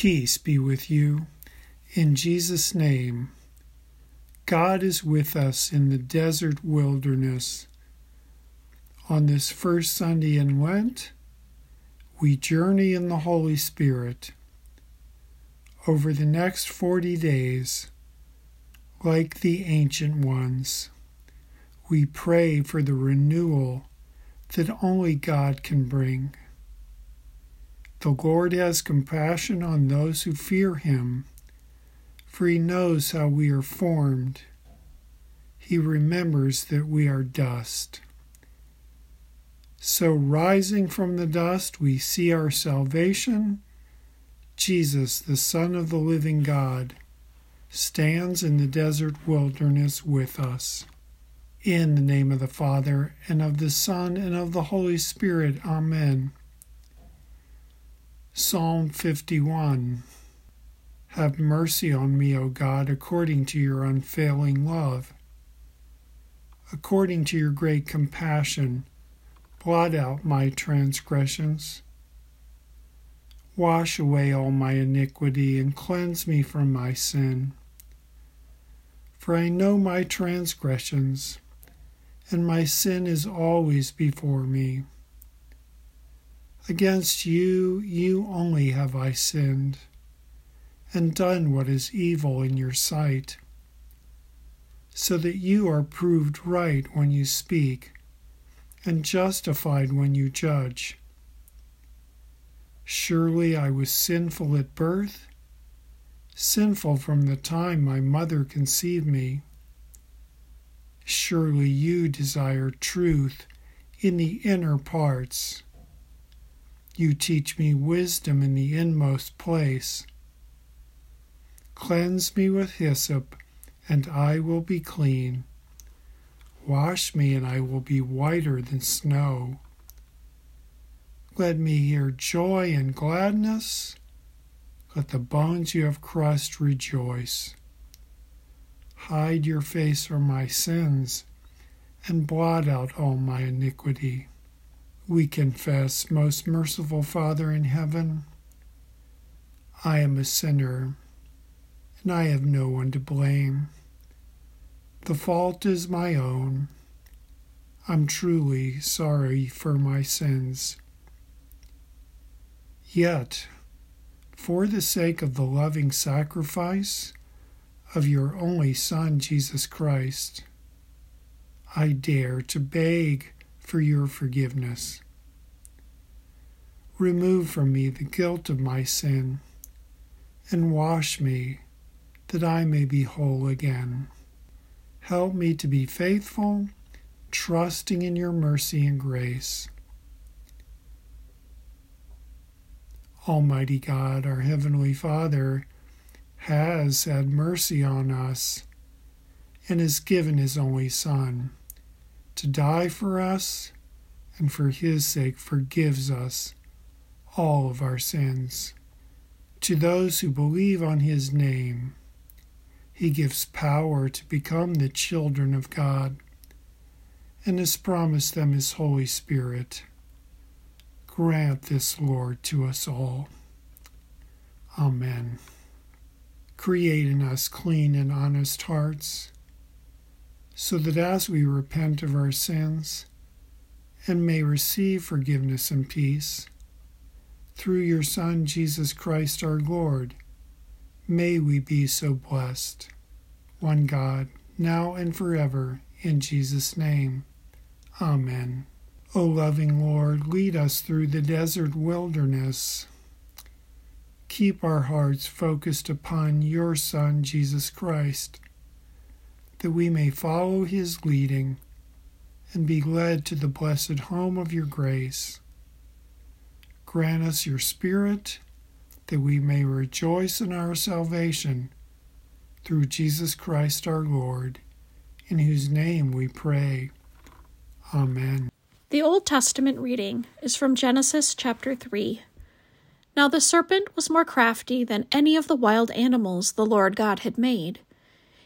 Peace be with you. In Jesus' name, God is with us in the desert wilderness. On this first Sunday in Lent, we journey in the Holy Spirit. Over the next 40 days, like the ancient ones, we pray for the renewal that only God can bring. The Lord has compassion on those who fear him, for he knows how we are formed. He remembers that we are dust. So, rising from the dust, we see our salvation. Jesus, the Son of the living God, stands in the desert wilderness with us. In the name of the Father, and of the Son, and of the Holy Spirit. Amen. Psalm 51 Have mercy on me, O God, according to your unfailing love. According to your great compassion, Blot out my transgressions. Wash away all my iniquity and cleanse me from my sin. For I know my transgressions, and my sin is always before me. Against you, you only have I sinned, and done what is evil in your sight, so that you are proved right when you speak and justified when you judge. Surely I was sinful at birth, sinful from the time my mother conceived me. Surely you desire truth in the inner parts. You teach me wisdom in the inmost place. Cleanse me with hyssop, and I will be clean. Wash me, and I will be whiter than snow. Let me hear joy and gladness. Let the bones you have crushed rejoice. Hide your face from my sins and blot out all my iniquity. We confess, most merciful Father in heaven, I am a sinner, and I have no one to blame. The fault is my own. I'm truly sorry for my sins. Yet, for the sake of the loving sacrifice of your only Son, Jesus Christ, I dare to beg for your forgiveness. Remove from me the guilt of my sin and wash me that I may be whole again. Help me to be faithful, trusting in your mercy and grace. Almighty God, our Heavenly Father, has had mercy on us and has given His only Son to die for us and for His sake forgives us all of our sins. To those who believe on His name, he gives power to become the children of God and has promised them His Holy Spirit. Grant this, Lord, to us all. Amen. Create in us clean and honest hearts, so that as we repent of our sins and may receive forgiveness and peace, through your Son, Jesus Christ our Lord, May we be so blessed. One God, now and forever, in Jesus' name. Amen. O loving Lord, lead us through the desert wilderness. Keep our hearts focused upon your Son, Jesus Christ, that we may follow his leading and be led to the blessed home of your grace. Grant us your Spirit that we may rejoice in our salvation through Jesus Christ our Lord, in whose name we pray. Amen. The Old Testament reading is from Genesis chapter 3. Now the serpent was more crafty than any of the wild animals the Lord God had made.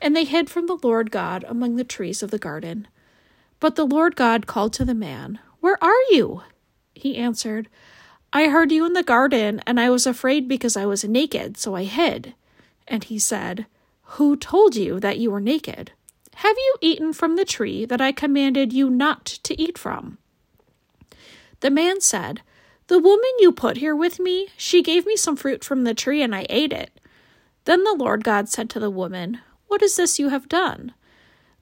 and they hid from the Lord God among the trees of the garden. But the Lord God called to the man, Where are you? He answered, I heard you in the garden, and I was afraid because I was naked, so I hid. And he said, Who told you that you were naked? Have you eaten from the tree that I commanded you not to eat from? The man said, The woman you put here with me, she gave me some fruit from the tree, and I ate it. Then the Lord God said to the woman, What is this you have done?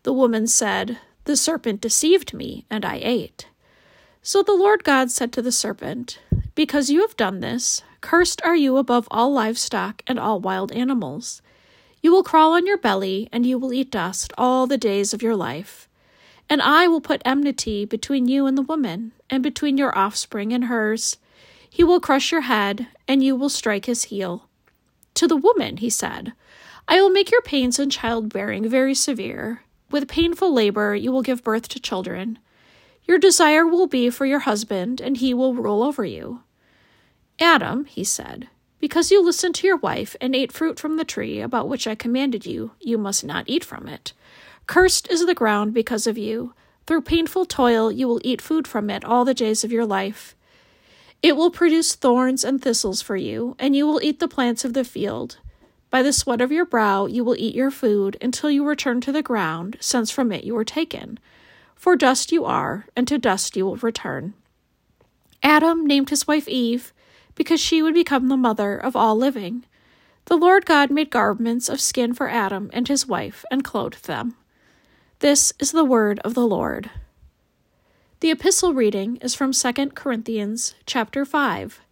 The woman said, The serpent deceived me, and I ate. So the Lord God said to the serpent, because you have done this, cursed are you above all livestock and all wild animals. You will crawl on your belly, and you will eat dust all the days of your life. And I will put enmity between you and the woman, and between your offspring and hers. He will crush your head, and you will strike his heel. To the woman, he said, I will make your pains in childbearing very severe. With painful labor, you will give birth to children. Your desire will be for your husband, and he will rule over you. Adam, he said, because you listened to your wife and ate fruit from the tree about which I commanded you, you must not eat from it. Cursed is the ground because of you. Through painful toil, you will eat food from it all the days of your life. It will produce thorns and thistles for you, and you will eat the plants of the field. By the sweat of your brow, you will eat your food until you return to the ground, since from it you were taken. For dust you are, and to dust you will return. Adam named his wife Eve because she would become the mother of all living. The Lord God made garments of skin for Adam and his wife and clothed them. This is the word of the Lord. The epistle reading is from 2 Corinthians chapter 5.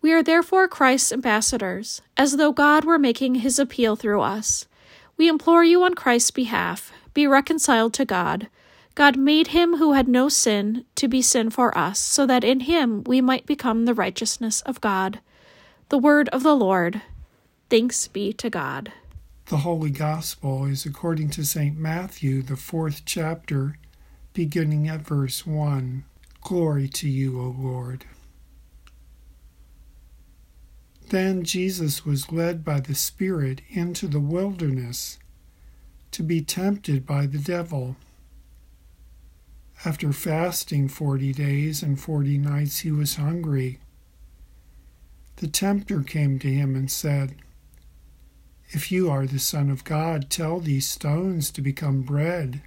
We are therefore Christ's ambassadors, as though God were making his appeal through us. We implore you on Christ's behalf, be reconciled to God. God made him who had no sin to be sin for us, so that in him we might become the righteousness of God. The word of the Lord. Thanks be to God. The Holy Gospel is according to St. Matthew, the fourth chapter, beginning at verse 1. Glory to you, O Lord. Then Jesus was led by the Spirit into the wilderness to be tempted by the devil. After fasting forty days and forty nights, he was hungry. The tempter came to him and said, If you are the Son of God, tell these stones to become bread.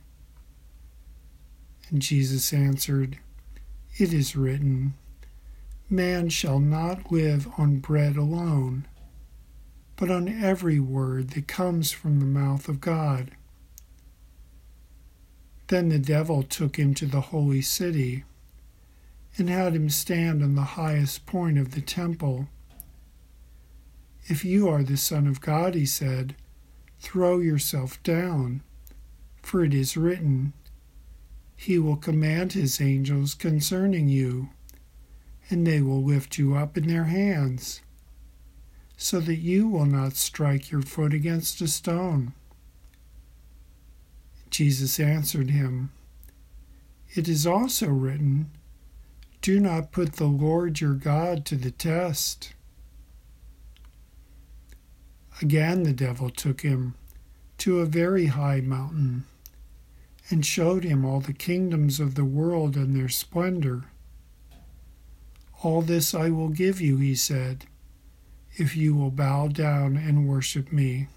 And Jesus answered, It is written, Man shall not live on bread alone, but on every word that comes from the mouth of God. Then the devil took him to the holy city and had him stand on the highest point of the temple. If you are the Son of God, he said, throw yourself down, for it is written, He will command His angels concerning you, and they will lift you up in their hands, so that you will not strike your foot against a stone. Jesus answered him, It is also written, Do not put the Lord your God to the test. Again the devil took him to a very high mountain and showed him all the kingdoms of the world and their splendor. All this I will give you, he said, if you will bow down and worship me.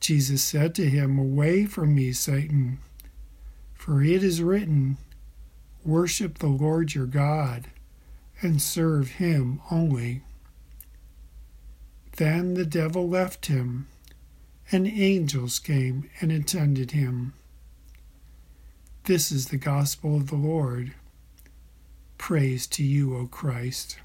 Jesus said to him, Away from me, Satan, for it is written, Worship the Lord your God, and serve him only. Then the devil left him, and angels came and attended him. This is the gospel of the Lord. Praise to you, O Christ.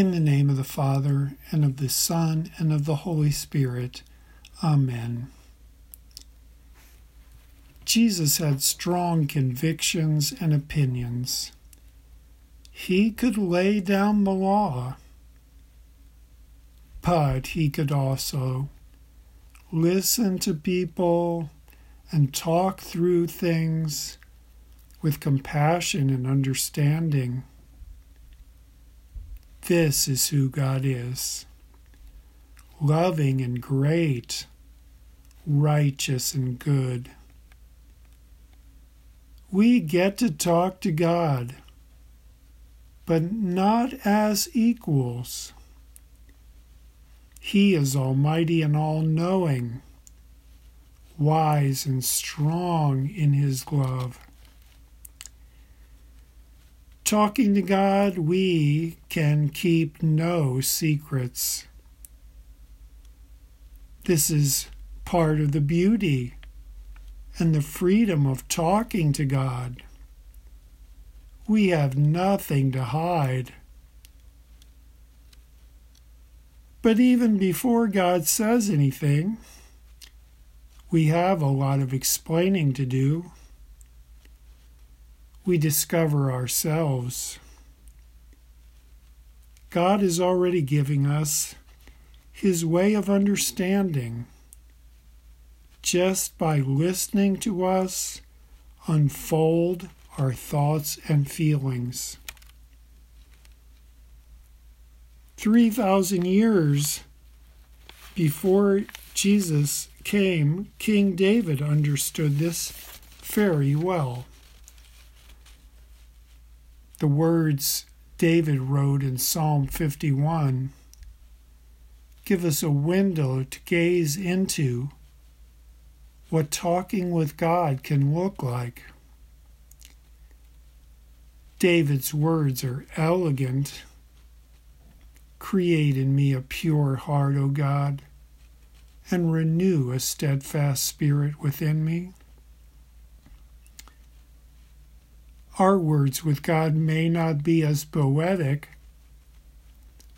In the name of the Father, and of the Son, and of the Holy Spirit. Amen. Jesus had strong convictions and opinions. He could lay down the law, but he could also listen to people and talk through things with compassion and understanding. This is who God is loving and great, righteous and good. We get to talk to God, but not as equals. He is almighty and all knowing, wise and strong in his love talking to God, we can keep no secrets. This is part of the beauty and the freedom of talking to God. We have nothing to hide. But even before God says anything, we have a lot of explaining to do we discover ourselves. God is already giving us His way of understanding just by listening to us unfold our thoughts and feelings. 3,000 years before Jesus came, King David understood this very well. The words David wrote in Psalm 51 give us a window to gaze into what talking with God can look like. David's words are elegant. Create in me a pure heart, O God, and renew a steadfast spirit within me. Our words with God may not be as poetic,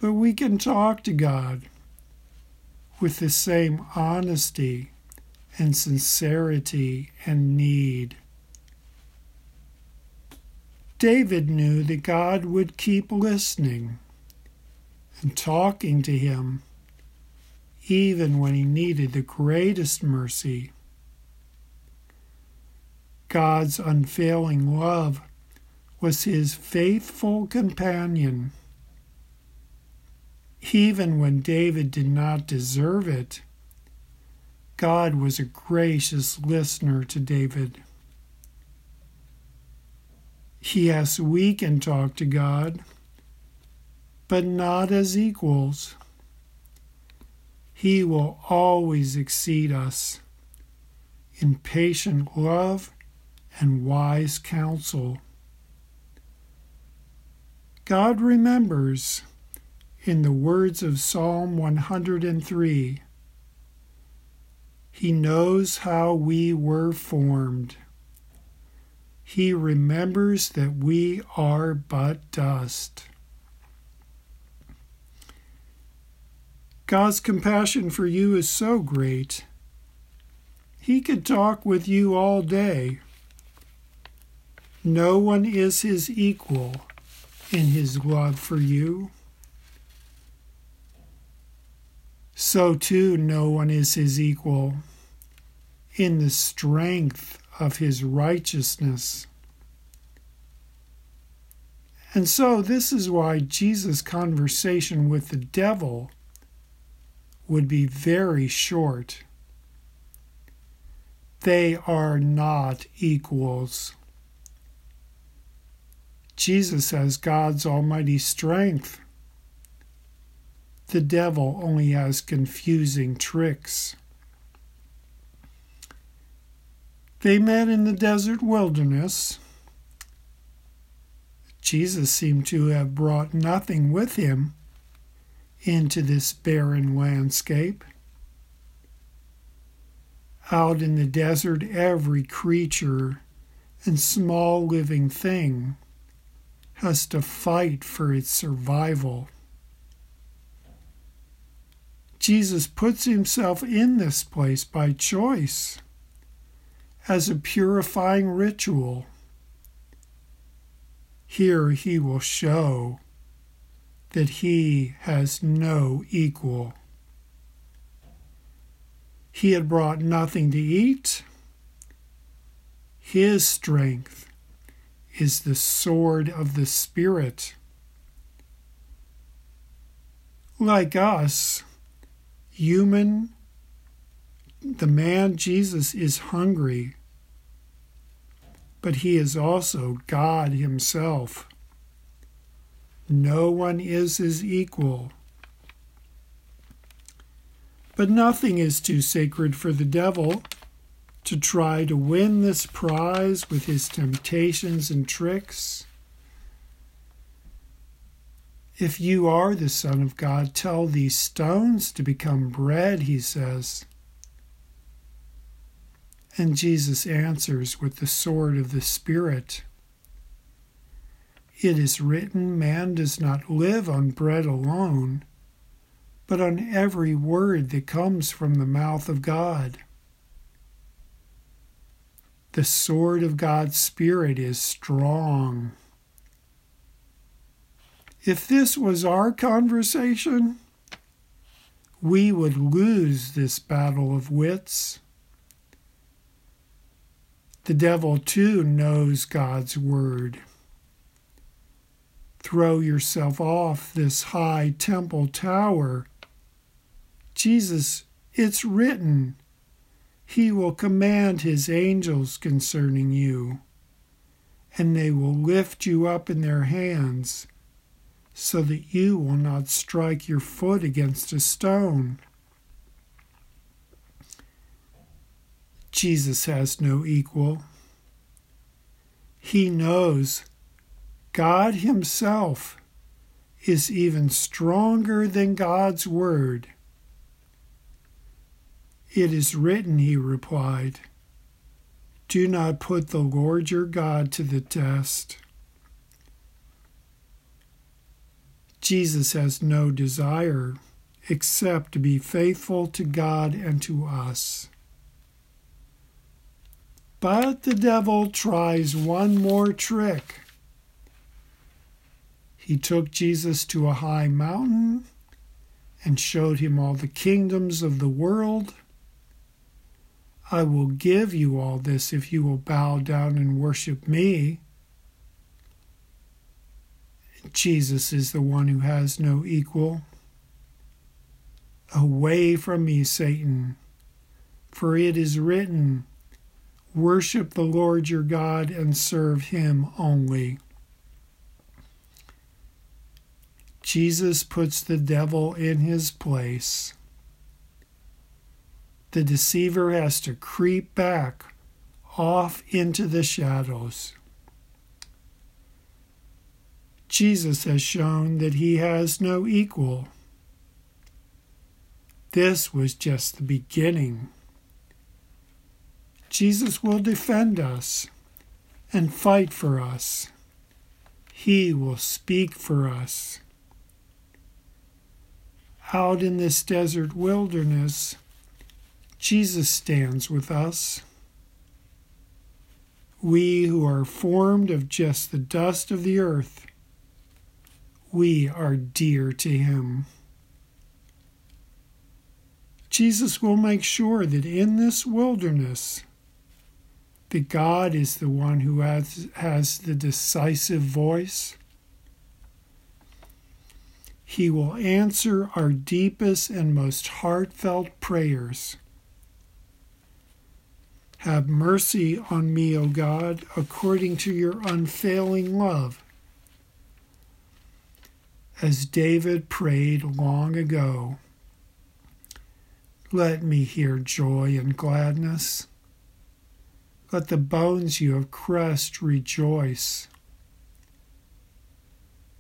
but we can talk to God with the same honesty and sincerity and need. David knew that God would keep listening and talking to him even when he needed the greatest mercy. God's unfailing love was his faithful companion. Even when David did not deserve it, God was a gracious listener to David. Yes, we can talk to God, but not as equals. He will always exceed us in patient love and wise counsel. God remembers, in the words of Psalm 103, He knows how we were formed. He remembers that we are but dust. God's compassion for you is so great. He could talk with you all day. No one is his equal in his love for you. So too, no one is his equal in the strength of his righteousness. And so, this is why Jesus' conversation with the devil would be very short. They are not equals. Jesus has God's almighty strength. The devil only has confusing tricks. They met in the desert wilderness. Jesus seemed to have brought nothing with him into this barren landscape. Out in the desert, every creature and small living thing has to fight for its survival. Jesus puts himself in this place by choice as a purifying ritual. Here he will show that he has no equal. He had brought nothing to eat. His strength is the sword of the Spirit. Like us, human, the man Jesus is hungry, but he is also God Himself. No one is his equal. But nothing is too sacred for the devil to try to win this prize with his temptations and tricks. If you are the Son of God, tell these stones to become bread, he says. And Jesus answers with the sword of the Spirit. It is written, Man does not live on bread alone, but on every word that comes from the mouth of God. The sword of God's Spirit is strong. If this was our conversation, we would lose this battle of wits. The devil, too, knows God's word throw yourself off this high temple tower. Jesus, it's written, He will command His angels concerning you, and they will lift you up in their hands, so that you will not strike your foot against a stone. Jesus has no equal. He knows God Himself is even stronger than God's Word. It is written, he replied, Do not put the Lord your God to the test. Jesus has no desire except to be faithful to God and to us. But the devil tries one more trick. He took Jesus to a high mountain and showed him all the kingdoms of the world. I will give you all this if you will bow down and worship me. Jesus is the one who has no equal. Away from me, Satan, for it is written, Worship the Lord your God and serve him only. Jesus puts the devil in his place. The deceiver has to creep back off into the shadows. Jesus has shown that he has no equal. This was just the beginning. Jesus will defend us and fight for us. He will speak for us out in this desert wilderness, Jesus stands with us. We who are formed of just the dust of the earth, we are dear to him. Jesus will make sure that in this wilderness, that God is the one who has, has the decisive voice He will answer our deepest and most heartfelt prayers. Have mercy on me, O God, according to your unfailing love. As David prayed long ago, let me hear joy and gladness. Let the bones you have crushed rejoice.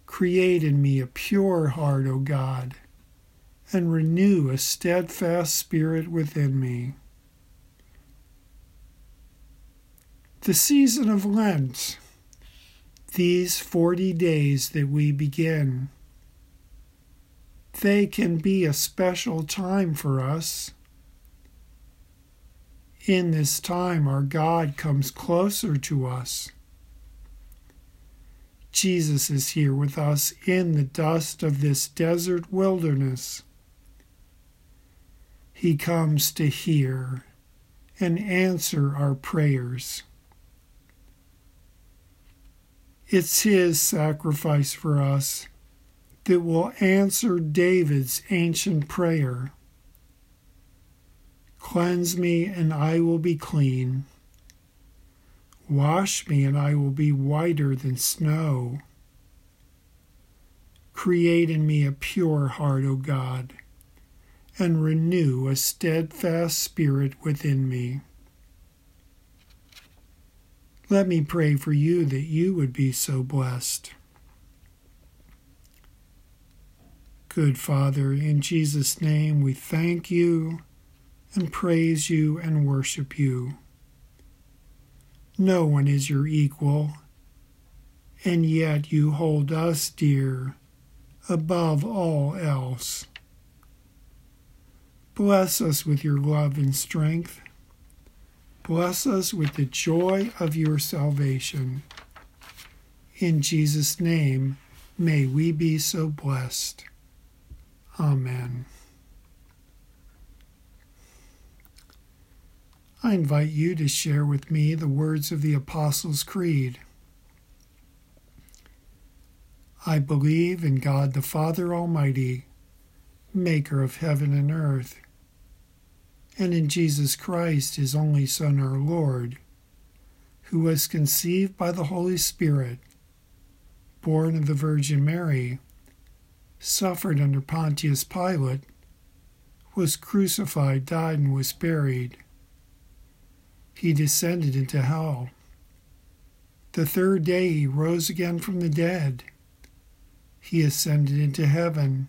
Create in me a pure heart, O God, and renew a steadfast spirit within me. The season of Lent, these 40 days that we begin, they can be a special time for us. In this time, our God comes closer to us. Jesus is here with us in the dust of this desert wilderness. He comes to hear and answer our prayers. It's His sacrifice for us that will answer David's ancient prayer Cleanse me, and I will be clean. Wash me, and I will be whiter than snow. Create in me a pure heart, O God, and renew a steadfast spirit within me. Let me pray for you that you would be so blessed. Good Father, in Jesus' name we thank you and praise you and worship you. No one is your equal, and yet you hold us dear above all else. Bless us with your love and strength. Bless us with the joy of your salvation. In Jesus' name, may we be so blessed. Amen. I invite you to share with me the words of the Apostles' Creed. I believe in God the Father Almighty, maker of heaven and earth and in Jesus Christ, his only Son, our Lord, who was conceived by the Holy Spirit, born of the Virgin Mary, suffered under Pontius Pilate, was crucified, died, and was buried. He descended into hell. The third day he rose again from the dead. He ascended into heaven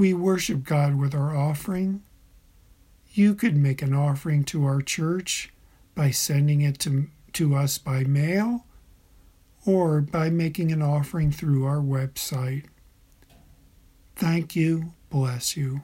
We worship God with our offering. You could make an offering to our church by sending it to, to us by mail or by making an offering through our website. Thank you. Bless you.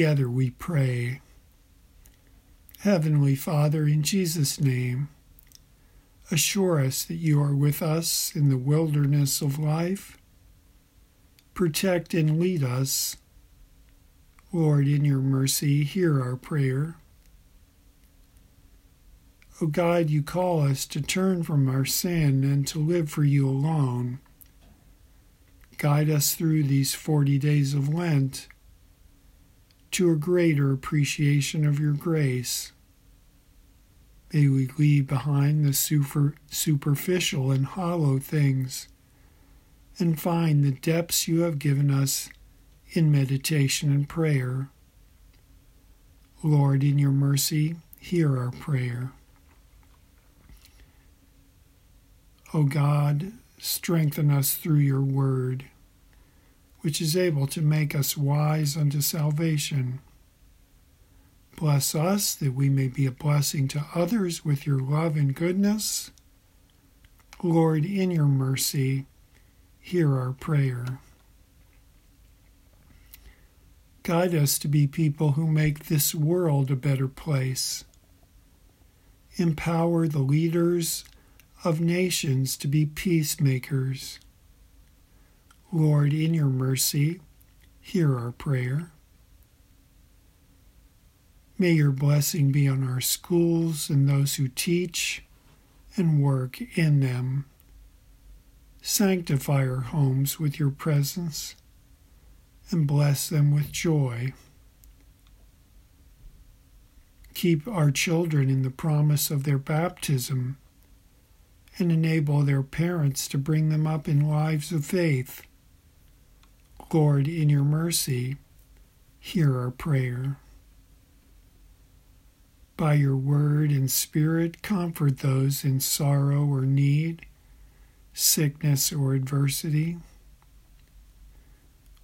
Together we pray. Heavenly Father, in Jesus' name, assure us that you are with us in the wilderness of life. Protect and lead us. Lord, in your mercy, hear our prayer. O God, you call us to turn from our sin and to live for you alone. Guide us through these forty days of Lent to a greater appreciation of your grace. May we leave behind the super, superficial and hollow things and find the depths you have given us in meditation and prayer. Lord, in your mercy, hear our prayer. O God, strengthen us through your word, which is able to make us wise unto salvation. Bless us that we may be a blessing to others with your love and goodness. Lord, in your mercy, hear our prayer. Guide us to be people who make this world a better place. Empower the leaders of nations to be peacemakers. Lord, in your mercy, hear our prayer. May your blessing be on our schools and those who teach and work in them. Sanctify our homes with your presence and bless them with joy. Keep our children in the promise of their baptism and enable their parents to bring them up in lives of faith. Lord, in your mercy, hear our prayer. By your word and spirit, comfort those in sorrow or need, sickness or adversity.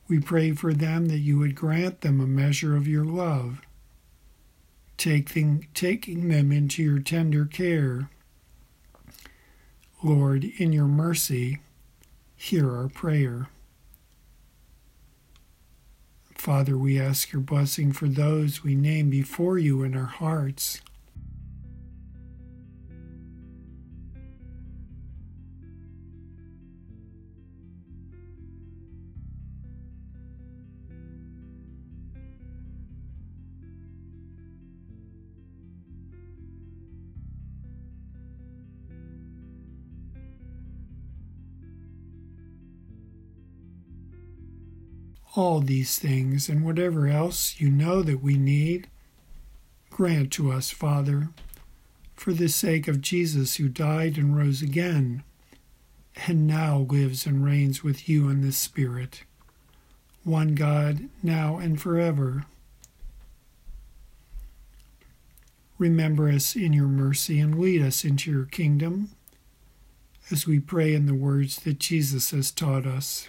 We pray for them that you would grant them a measure of your love, taking, taking them into your tender care Lord, in your mercy, hear our prayer. Father, we ask your blessing for those we name before you in our hearts. All these things and whatever else you know that we need, grant to us, Father, for the sake of Jesus who died and rose again, and now lives and reigns with you in the Spirit, one God, now and forever. Remember us in your mercy and lead us into your kingdom as we pray in the words that Jesus has taught us.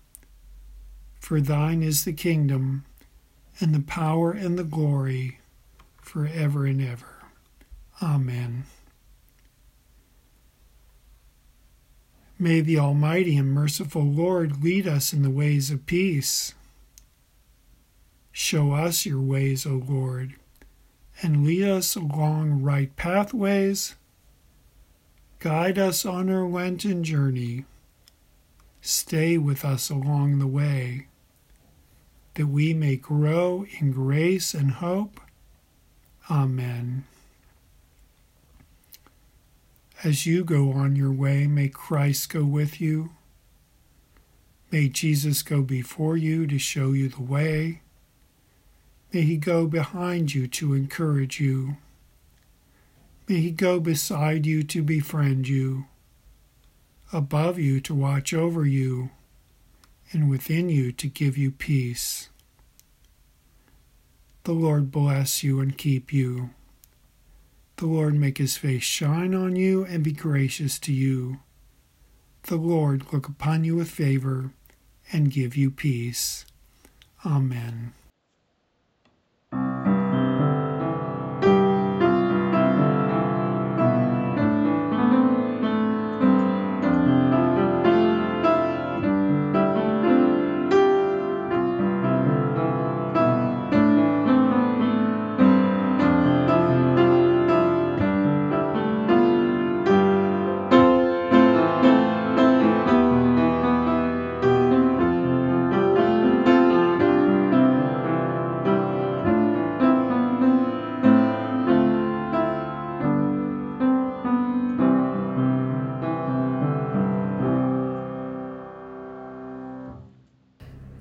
For thine is the kingdom, and the power, and the glory, for ever and ever. Amen. May the Almighty and merciful Lord lead us in the ways of peace. Show us your ways, O Lord, and lead us along right pathways. Guide us on our Lenten journey. Stay with us along the way that we may grow in grace and hope. Amen. As you go on your way, may Christ go with you. May Jesus go before you to show you the way. May he go behind you to encourage you. May he go beside you to befriend you, above you to watch over you and within you to give you peace. The Lord bless you and keep you. The Lord make his face shine on you and be gracious to you. The Lord look upon you with favor and give you peace. Amen.